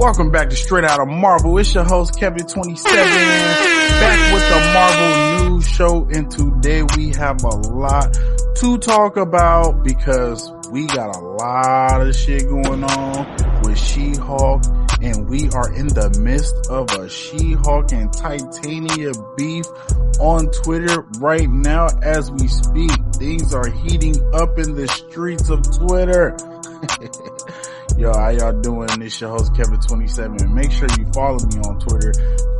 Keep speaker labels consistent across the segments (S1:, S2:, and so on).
S1: Welcome back to Straight Out of Marvel. It's your host, Kevin27, back with the Marvel News Show. And today we have a lot to talk about because we got a lot of shit going on with She-Hulk and we are in the midst of a She-Hulk and Titania beef on Twitter right now as we speak. Things are heating up in the streets of Twitter. Yo, how y'all doing? This your host Kevin27. Make sure you follow me on Twitter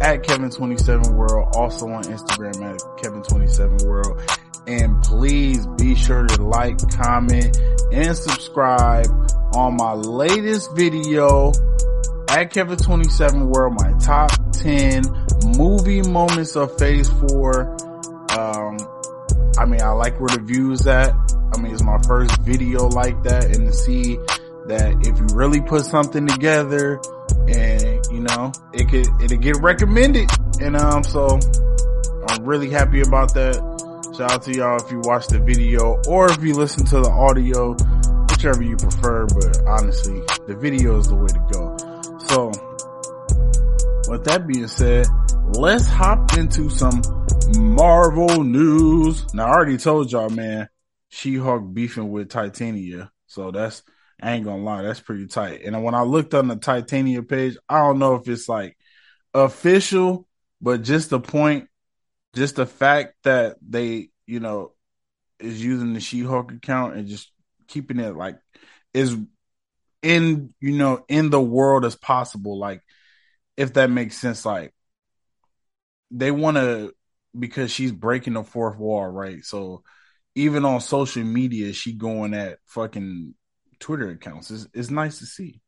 S1: at Kevin27World, also on Instagram at Kevin27World. And please be sure to like, comment, and subscribe on my latest video at Kevin27World, my top 10 movie moments of phase four. Um, I mean, I like where the views at. I mean, it's my first video like that and to see that if you really put something together and you know it could it'll get recommended and um so I'm really happy about that. Shout out to y'all if you watch the video or if you listen to the audio, whichever you prefer, but honestly, the video is the way to go. So with that being said, let's hop into some Marvel news. Now I already told y'all, man, She-Hulk beefing with Titania. So that's I ain't gonna lie, that's pretty tight. And when I looked on the Titania page, I don't know if it's like official, but just the point, just the fact that they, you know, is using the She-Hulk account and just keeping it like is in, you know, in the world as possible. Like, if that makes sense, like they want to because she's breaking the fourth wall, right? So even on social media, she going at fucking Twitter accounts. is it's nice to see.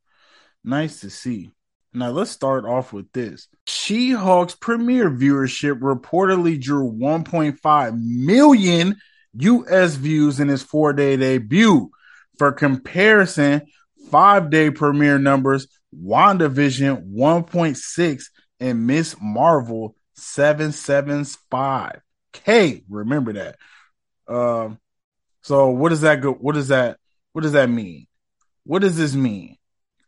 S1: Nice to see. Now let's start off with this. She-Hulk's premiere viewership reportedly drew 1.5 million US views in its four-day debut. For comparison, five-day premiere numbers, WandaVision 1.6 and Miss Marvel 775. K, remember that. Um, so what does that go? What does that what does that mean? What does this mean?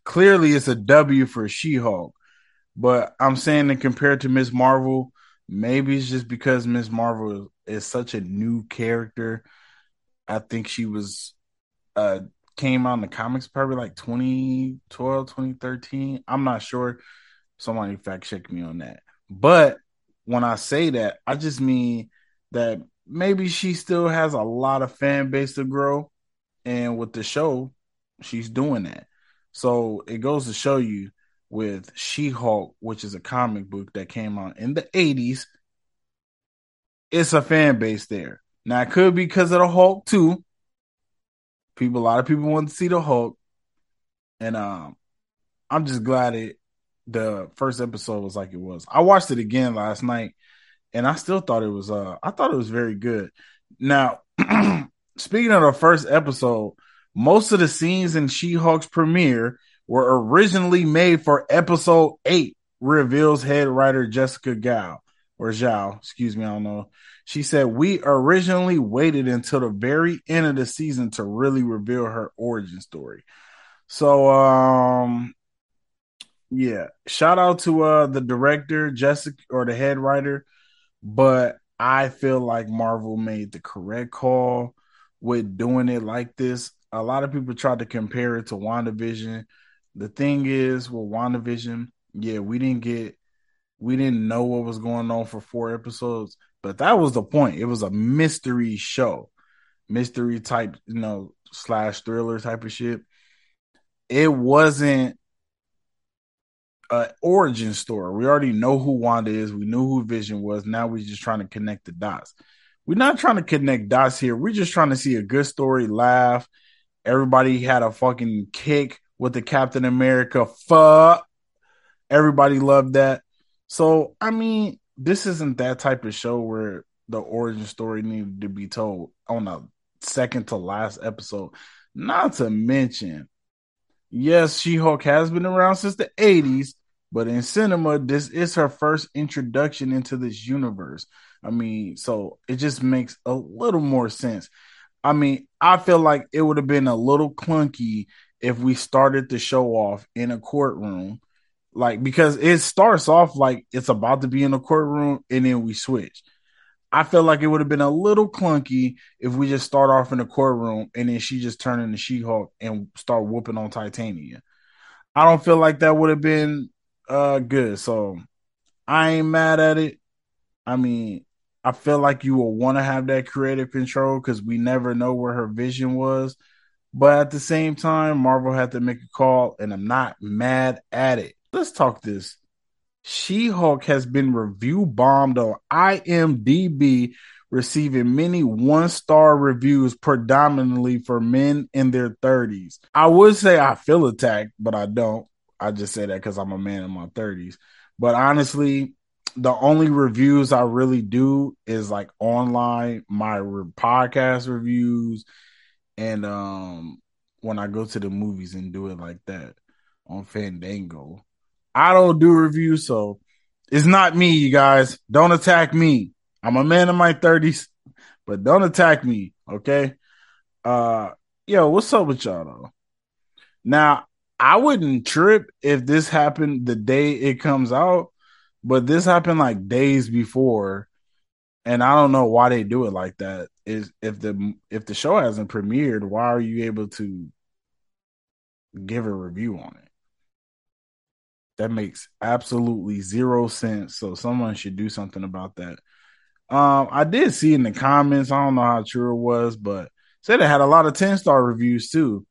S1: Clearly, it's a W for She Hulk, but I'm saying that compared to Miss Marvel, maybe it's just because Miss Marvel is such a new character. I think she was uh came out in the comics probably like 2012, 2013. I'm not sure. Somebody fact check me on that. But when I say that, I just mean that maybe she still has a lot of fan base to grow and with the show, she's doing that. So it goes to show you with She Hulk, which is a comic book that came out in the 80s, it's a fan base there. Now it could be because of the Hulk too. People, a lot of people want to see the Hulk, and um, I'm just glad it the first episode was like it was. I watched it again last night, and I still thought it was uh, I thought it was very good. Now speaking of the first episode, most of the scenes in She-Hulk's premiere were originally made for episode eight, reveals head writer Jessica Gao or Zhao, excuse me, I don't know. She said, we originally waited until the very end of the season to really reveal her origin story. So, um, yeah, shout out to, uh, the director, Jessica or the head writer, but I feel like Marvel made the correct call with doing it like this. A lot of people tried to compare it to WandaVision. The thing is, with WandaVision, yeah, we didn't get, we didn't know what was going on for four episodes, but that was the point. It was a mystery show, mystery type, you know, slash thriller type of shit. It wasn't an origin story. We already know who Wanda is. We knew who Vision was. Now we're just trying to connect the dots. We're not trying to connect dots here. We're just trying to see a good story, laugh. Everybody had a fucking kick with the Captain America. Fuck. Everybody loved that. So, I mean, this isn't that type of show where the origin story needed to be told on a second to last episode. Not to mention, yes, She Hulk has been around since the 80s, but in cinema, this is her first introduction into this universe. I mean, so it just makes a little more sense. I mean, I feel like it would have been a little clunky if we started the show off in a courtroom like because it starts off like it's about to be in a courtroom and then we switch. I feel like it would have been a little clunky if we just start off in the courtroom and then she just turn into She-Hulk and start whooping on Titania. I don't feel like that would have been uh good. So I ain't mad at it. I mean, I feel like you will want to have that creative control because we never know where her vision was. But at the same time, Marvel had to make a call, and I'm not mad at it let's talk this. She Hulk has been review bombed on IMDb, receiving many one star reviews, predominantly for men in their 30s. I would say I feel attacked, but I don't. I just say that because I'm a man in my 30s. But honestly, the only reviews I really do is like online, my re- podcast reviews, and um when I go to the movies and do it like that on Fandango. I don't do reviews, so it's not me, you guys. Don't attack me. I'm a man in my 30s, but don't attack me, okay? Uh yo, what's up with y'all though? Now, I wouldn't trip if this happened the day it comes out, but this happened like days before, and I don't know why they do it like that. Is if the if the show hasn't premiered, why are you able to give a review on it? That makes absolutely zero sense. So someone should do something about that. Um, I did see in the comments, I don't know how true it was, but said it had a lot of 10 star reviews too.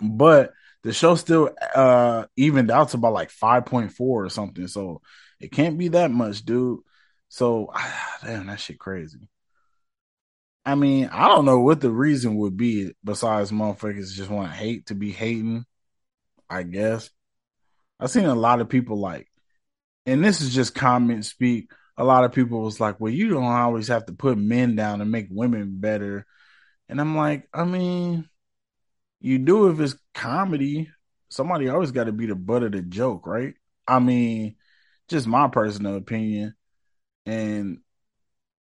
S1: But the show still uh evened out to about like 5.4 or something. So it can't be that much, dude. So damn, that shit crazy. I mean, I don't know what the reason would be besides motherfuckers just want to hate to be hating, I guess. I've seen a lot of people like, and this is just comment speak. A lot of people was like, well, you don't always have to put men down and make women better. And I'm like, I mean, you do if it's comedy. Somebody always got to be the butt of the joke, right? I mean, just my personal opinion. And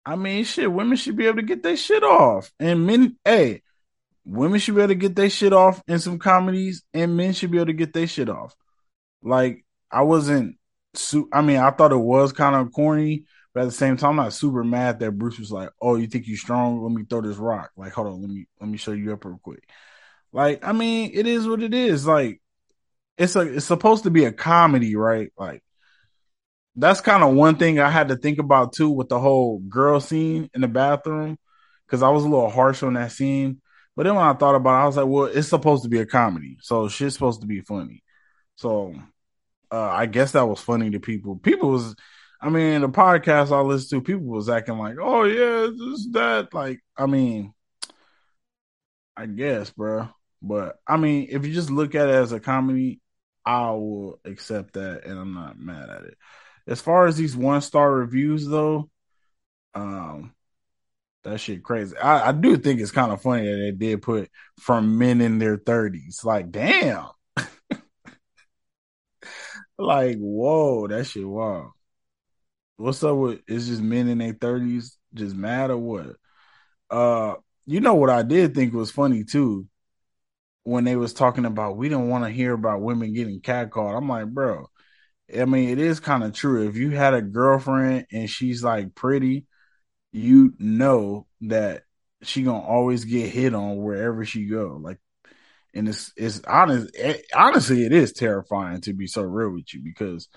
S1: I mean, shit, women should be able to get their shit off. And men, hey, women should be able to get their shit off in some comedies, and men should be able to get their shit off. Like I wasn't. Su- I mean, I thought it was kind of corny, but at the same time, I'm not super mad that Bruce was like, "Oh, you think you strong? Let me throw this rock." Like, hold on, let me let me show you up real quick. Like, I mean, it is what it is. Like, it's a it's supposed to be a comedy, right? Like, that's kind of one thing I had to think about too with the whole girl scene in the bathroom because I was a little harsh on that scene. But then when I thought about it, I was like, well, it's supposed to be a comedy, so shit's supposed to be funny. So uh, I guess that was funny to people. People was, I mean, the podcast I listened to, people was acting like, oh yeah, this that. Like, I mean, I guess, bro. But I mean, if you just look at it as a comedy, I will accept that, and I'm not mad at it. As far as these one star reviews, though, um, that shit crazy. I, I do think it's kind of funny that they did put from men in their thirties. Like, damn, like, whoa, that shit wow. What's up with it's just men in their thirties just mad or what? Uh you know what I did think was funny too when they was talking about we don't want to hear about women getting catcalled. I'm like, bro, I mean, it is kind of true. If you had a girlfriend and she's like pretty, you know that she gonna always get hit on wherever she go. Like and it's it's honest. It, honestly, it is terrifying to be so real with you because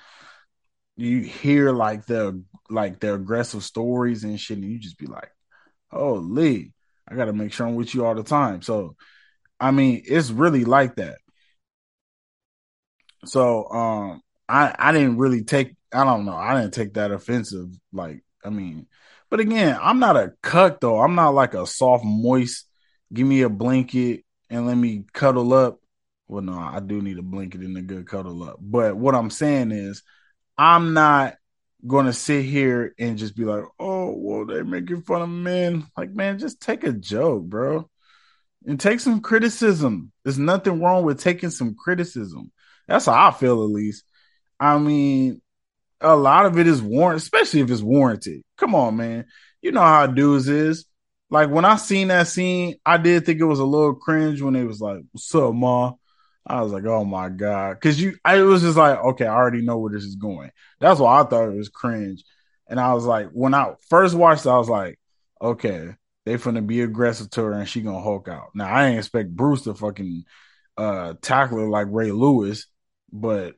S1: you hear like the like the aggressive stories and shit, and you just be like, "Holy, I got to make sure I'm with you all the time." So, I mean, it's really like that. So, um, I I didn't really take. I don't know. I didn't take that offensive. Like, I mean, but again, I'm not a cuck though. I'm not like a soft, moist. Give me a blanket and let me cuddle up. Well, no, I do need a blanket and a good cuddle up. But what I'm saying is, I'm not to sit here and just be like, oh, well, they're making fun of men. Like, man, just take a joke, bro. And take some criticism. There's nothing wrong with taking some criticism. That's how I feel, at least. I mean, a lot of it is warranted, especially if it's warranted. Come on, man. You know how dudes is. Like when I seen that scene, I did think it was a little cringe when it was like, "What's up, ma?" I was like, "Oh my god," because you, I was just like, "Okay, I already know where this is going." That's why I thought it was cringe, and I was like, when I first watched, it, I was like, "Okay, they finna be aggressive to her, and she gonna Hulk out." Now I ain't expect Bruce to fucking uh tackle her like Ray Lewis, but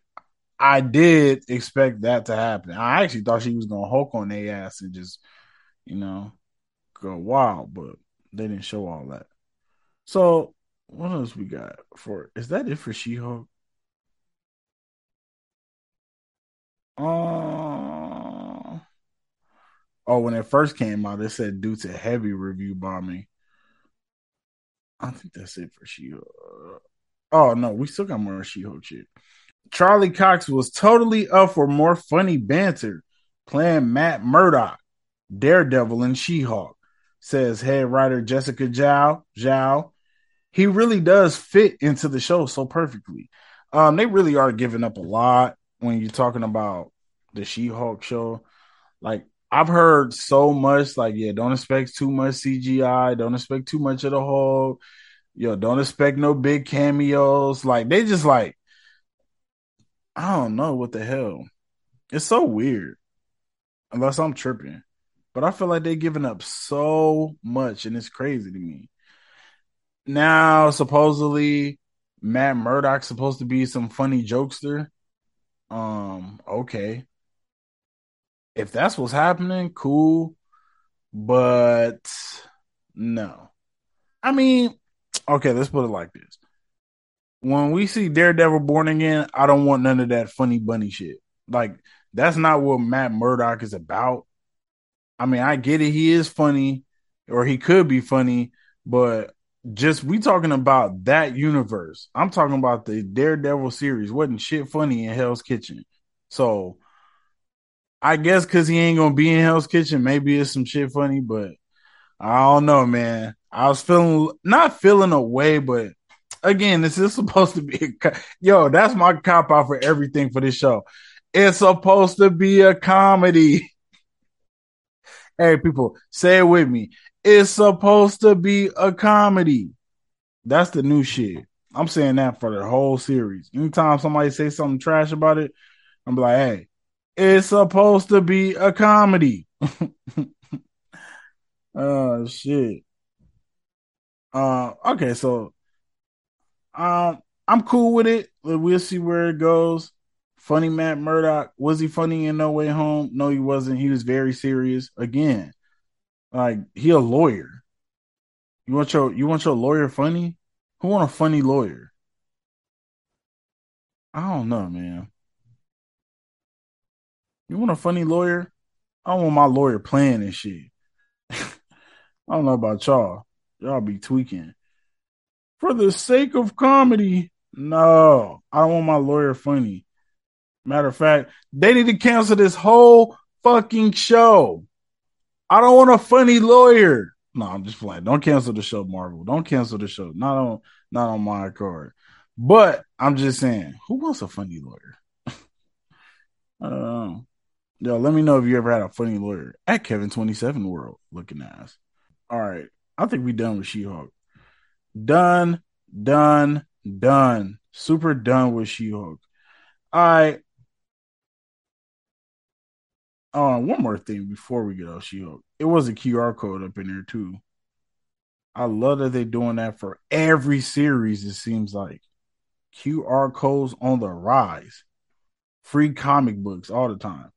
S1: I did expect that to happen. I actually thought she was gonna Hulk on their ass and just, you know, go wild, but they didn't show all that. So what else we got for? Is that it for She Hulk? Uh, oh, when it first came out, it said due to heavy review bombing. I think that's it for She Hulk. Oh no, we still got more She Hulk shit. Charlie Cox was totally up for more funny banter, playing Matt Murdock, Daredevil, and She Hulk says head writer Jessica Zhao. Zhao. He really does fit into the show so perfectly. Um, they really are giving up a lot when you're talking about the She-Hulk show. Like I've heard so much, like, yeah, don't expect too much CGI, don't expect too much of the Hulk. Yo, don't expect no big cameos. Like they just like, I don't know what the hell. It's so weird. Unless I'm tripping. But I feel like they're giving up so much, and it's crazy to me. Now, supposedly, Matt Murdock's supposed to be some funny jokester. Um, okay. If that's what's happening, cool. But no. I mean, okay, let's put it like this. When we see Daredevil born again, I don't want none of that funny bunny shit. Like, that's not what Matt Murdock is about. I mean, I get it. He is funny, or he could be funny, but just we talking about that universe. I'm talking about the Daredevil series. wasn't shit funny in Hell's Kitchen. So I guess because he ain't gonna be in Hell's Kitchen, maybe it's some shit funny, but I don't know, man. I was feeling not feeling away, but again, this is supposed to be a, yo. That's my cop out for everything for this show. It's supposed to be a comedy. Hey, people, say it with me. It's supposed to be a comedy. That's the new shit. I'm saying that for the whole series. Anytime somebody say something trash about it, I'm like, hey, it's supposed to be a comedy. oh shit. Uh okay, so um I'm cool with it. We'll see where it goes. Funny Matt Murdock. Was he funny in No Way Home? No, he wasn't. He was very serious. Again, like he a lawyer. You want your you want your lawyer funny? Who want a funny lawyer? I don't know, man. You want a funny lawyer? I want my lawyer playing and shit. I don't know about y'all. Y'all be tweaking. For the sake of comedy, no, I don't want my lawyer funny. Matter of fact, they need to cancel this whole fucking show. I don't want a funny lawyer. No, I'm just playing. Don't cancel the show, Marvel. Don't cancel the show. Not on not on my card. But I'm just saying, who wants a funny lawyer? Know. Yo, let me know if you ever had a funny lawyer at Kevin27 World looking ass. All right. I think we done with She-Hulk. Done, done, done. Super done with She-Hulk. All right. Oh, one more thing before we get off Shield. It was a QR code up in there too. I love that they're doing that for every series, it seems like. QR codes on the rise. Free comic books all the time.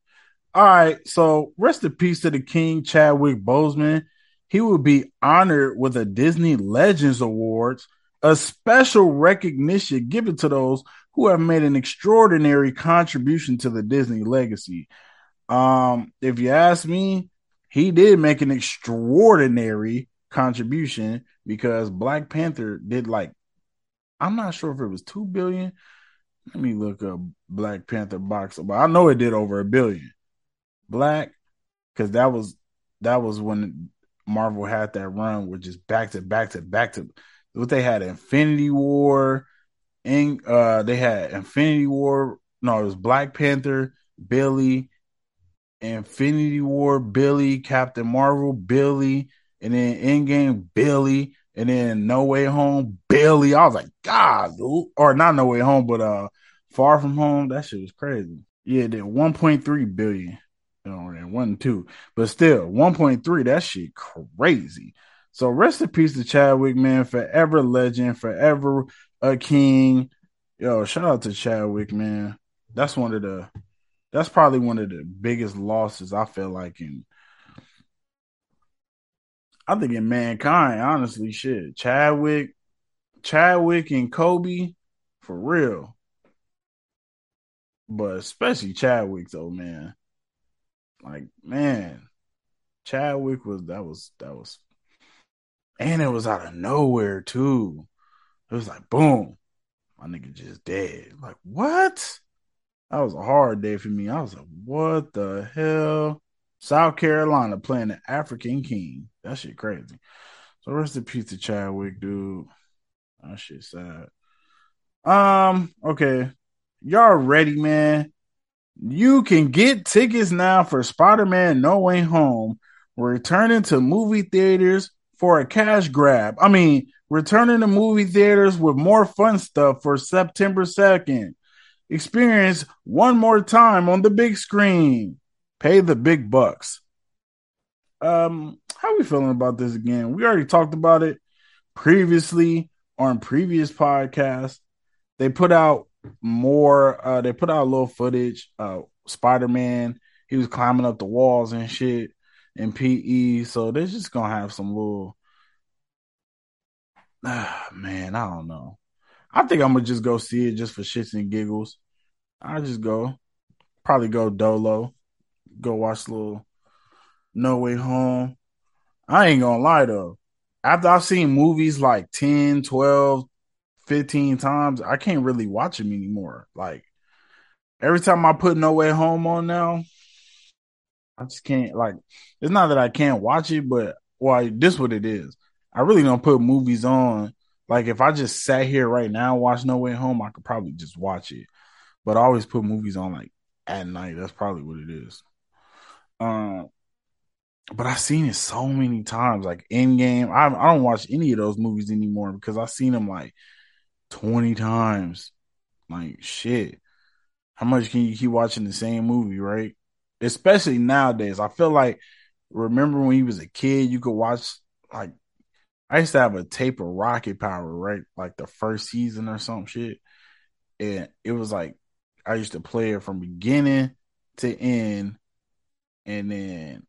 S1: All right, so rest in peace to the King Chadwick Boseman. He will be honored with a Disney Legends Awards, a special recognition given to those who have made an extraordinary contribution to the Disney legacy. Um, if you ask me, he did make an extraordinary contribution because Black Panther did like I'm not sure if it was two billion. Let me look up Black Panther box, but I know it did over a billion. Black because that was that was when Marvel had that run with just back to back to back to what they had Infinity War, and uh they had Infinity War. No, it was Black Panther, Billy, Infinity War, Billy, Captain Marvel, Billy, and then Endgame, Billy, and then No Way Home, Billy. I was like, God, dude. or not No Way Home, but uh, Far From Home. That shit was crazy. Yeah, then 1.3 billion. Know, and one two, but still 1.3. That shit crazy. So rest in peace to Chadwick, man. Forever legend, forever a king. Yo, shout out to Chadwick, man. That's one of the that's probably one of the biggest losses I feel like in I think in mankind, honestly, shit. Chadwick, Chadwick and Kobe, for real. But especially Chadwick though, man. Like, man, Chadwick was that was that was and it was out of nowhere too. It was like boom, my nigga just dead. Like, what? That was a hard day for me. I was like, what the hell? South Carolina playing the African King. That shit crazy. So rest in peace to Chadwick, dude. That shit sad. Um, okay. Y'all ready, man? You can get tickets now for Spider-Man No Way Home. returning to movie theaters for a cash grab. I mean, returning to movie theaters with more fun stuff for September 2nd experience one more time on the big screen. Pay the big bucks. Um, how are we feeling about this again? We already talked about it previously on previous podcasts. They put out more uh they put out a little footage. Uh Spider-Man, he was climbing up the walls and shit in PE. So they're just gonna have some little man, I don't know. I think I'm gonna just go see it just for shits and giggles. I just go, probably go dolo, go watch little No Way Home. I ain't gonna lie though. After I've seen movies like 10, 12, 15 times, I can't really watch them anymore. Like every time I put No Way Home on now, I just can't like it's not that I can't watch it, but well, this what it is. I really don't put movies on like if I just sat here right now watch No Way Home, I could probably just watch it. But I always put movies on like at night. That's probably what it is. Um, but I've seen it so many times. Like Endgame, I I don't watch any of those movies anymore because I've seen them like twenty times. Like shit, how much can you keep watching the same movie, right? Especially nowadays. I feel like remember when you was a kid, you could watch like I used to have a tape of Rocket Power, right? Like the first season or some shit. And it was like I used to play it from beginning to end. And then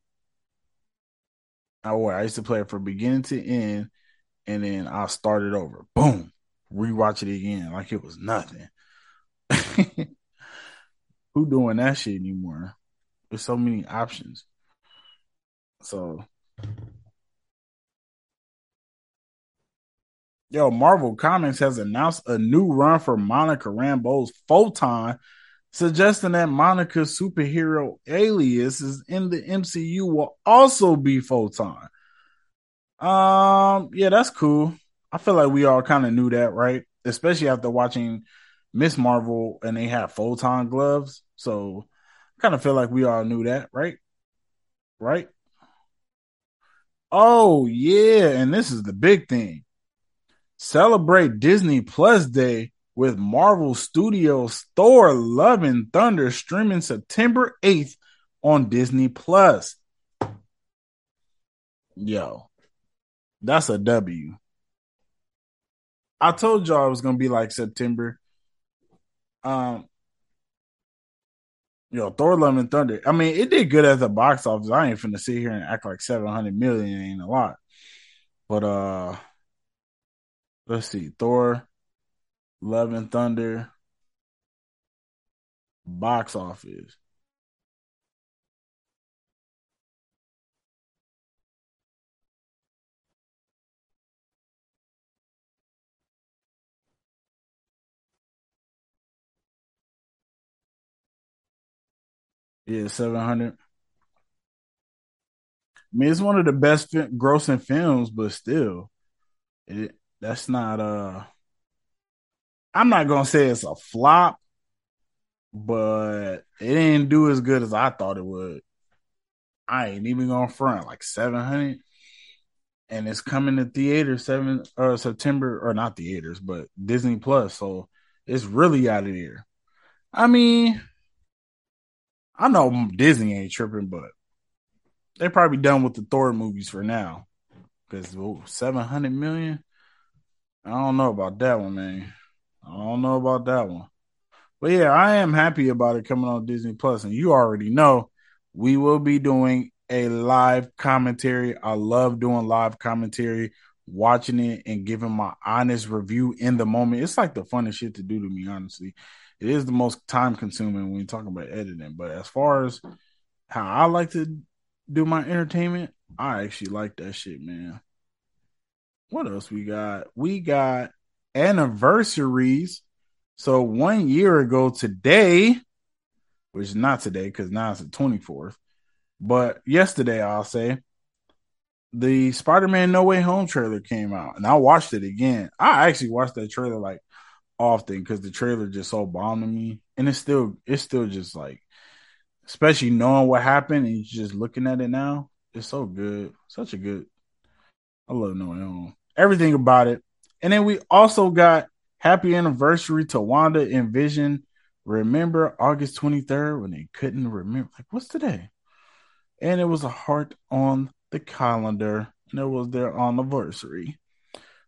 S1: oh I used to play it from beginning to end. And then I'll start it over. Boom. Rewatch it again like it was nothing. Who doing that shit anymore? There's so many options. So Yo, Marvel Comics has announced a new run for Monica Rambeau's Photon, suggesting that Monica's superhero alias is in the MCU will also be Photon. Um, yeah, that's cool. I feel like we all kind of knew that, right? Especially after watching Miss Marvel and they had photon gloves. So I kind of feel like we all knew that, right? Right? Oh, yeah. And this is the big thing. Celebrate Disney Plus Day with Marvel Studios Thor Love and Thunder streaming September 8th on Disney Plus. Yo, that's a W. I told y'all it was gonna be like September. Um, yo, Thor Love and Thunder. I mean, it did good at the box office. I ain't finna sit here and act like seven hundred million ain't a lot. But uh let's see, Thor, Love and Thunder, box office. Yeah, seven hundred. I mean, it's one of the best fi- grossing films, but still, it that's not uh I'm not gonna say it's a flop, but it didn't do as good as I thought it would. I ain't even gonna front like seven hundred, and it's coming to theaters seven uh September or not theaters, but Disney Plus. So it's really out of there. I mean, I know Disney ain't tripping, but they probably done with the Thor movies for now. Because seven hundred million, I don't know about that one, man. I don't know about that one. But yeah, I am happy about it coming on Disney Plus, and you already know we will be doing a live commentary. I love doing live commentary, watching it and giving my honest review in the moment. It's like the funnest shit to do to me, honestly. It is the most time consuming when you talk about editing. But as far as how I like to do my entertainment, I actually like that shit, man. What else we got? We got anniversaries. So one year ago today, which is not today because now it's the 24th, but yesterday I'll say the Spider-Man No Way Home trailer came out and I watched it again. I actually watched that trailer like often because the trailer just so bombed me. And it's still it's still just like especially knowing what happened and just looking at it now, it's so good. Such a good I love No Way Home. Everything about it. And then we also got happy anniversary to Wanda and Vision. Remember August 23rd when they couldn't remember like what's today? And it was a heart on the calendar and it was their anniversary.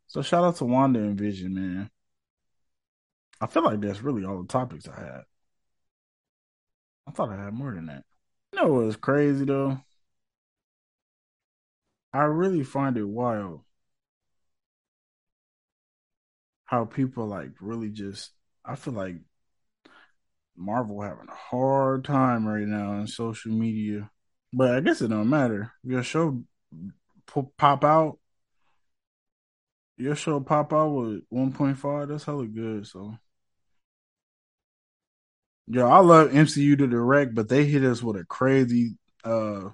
S1: So shout out to Wanda and Vision, man. I feel like that's really all the topics I had. I thought I had more than that. You know what's crazy though? I really find it wild how people like really just I feel like Marvel having a hard time right now in social media. But I guess it don't matter. Your show pop out. Your show pop out with 1.5. That's hella good. So Yo, I love MCU to direct, but they hit us with a crazy, uh,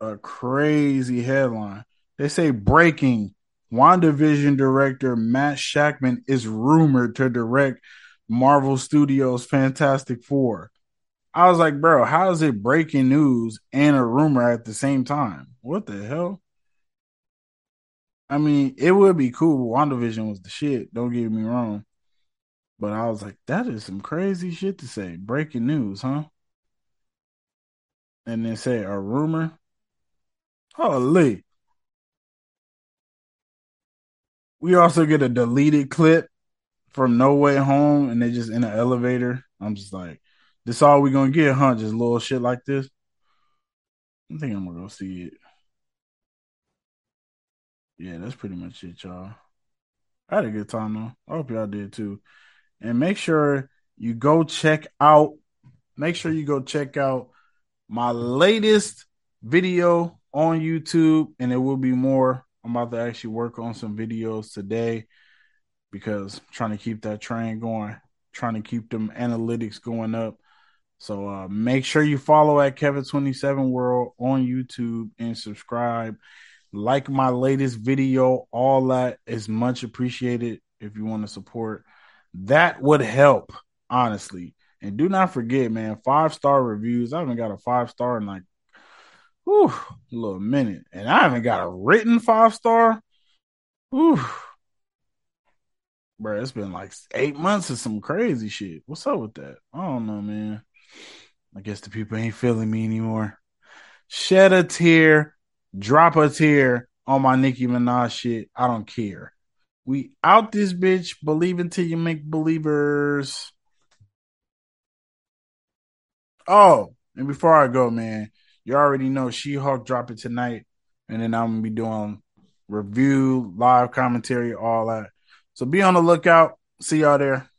S1: a crazy headline. They say breaking: WandaVision director Matt Shakman is rumored to direct Marvel Studios' Fantastic Four. I was like, bro, how is it breaking news and a rumor at the same time? What the hell? I mean, it would be cool. WandaVision was the shit. Don't get me wrong. But I was like, that is some crazy shit to say. Breaking news, huh? And then say a rumor. Holy. We also get a deleted clip from No Way Home, and they just in an elevator. I'm just like, this all we gonna get, huh? Just little shit like this. I think I'm gonna go see it. Yeah, that's pretty much it, y'all. I had a good time though. I hope y'all did too and make sure you go check out make sure you go check out my latest video on YouTube and there will be more. I'm about to actually work on some videos today because I'm trying to keep that train going, trying to keep them analytics going up. So uh, make sure you follow at Kevin27 World on YouTube and subscribe. Like my latest video, all that is much appreciated if you want to support that would help, honestly. And do not forget, man, five star reviews. I haven't got a five star in like whew, a little minute. And I haven't got a written five star. Whew. Bro, it's been like eight months of some crazy shit. What's up with that? I don't know, man. I guess the people ain't feeling me anymore. Shed a tear, drop a tear on my Nicki Minaj shit. I don't care. We out this bitch. Believe until you make believers. Oh, and before I go, man, you already know She Hulk dropping tonight, and then I'm gonna be doing review, live commentary, all that. So be on the lookout. See y'all there.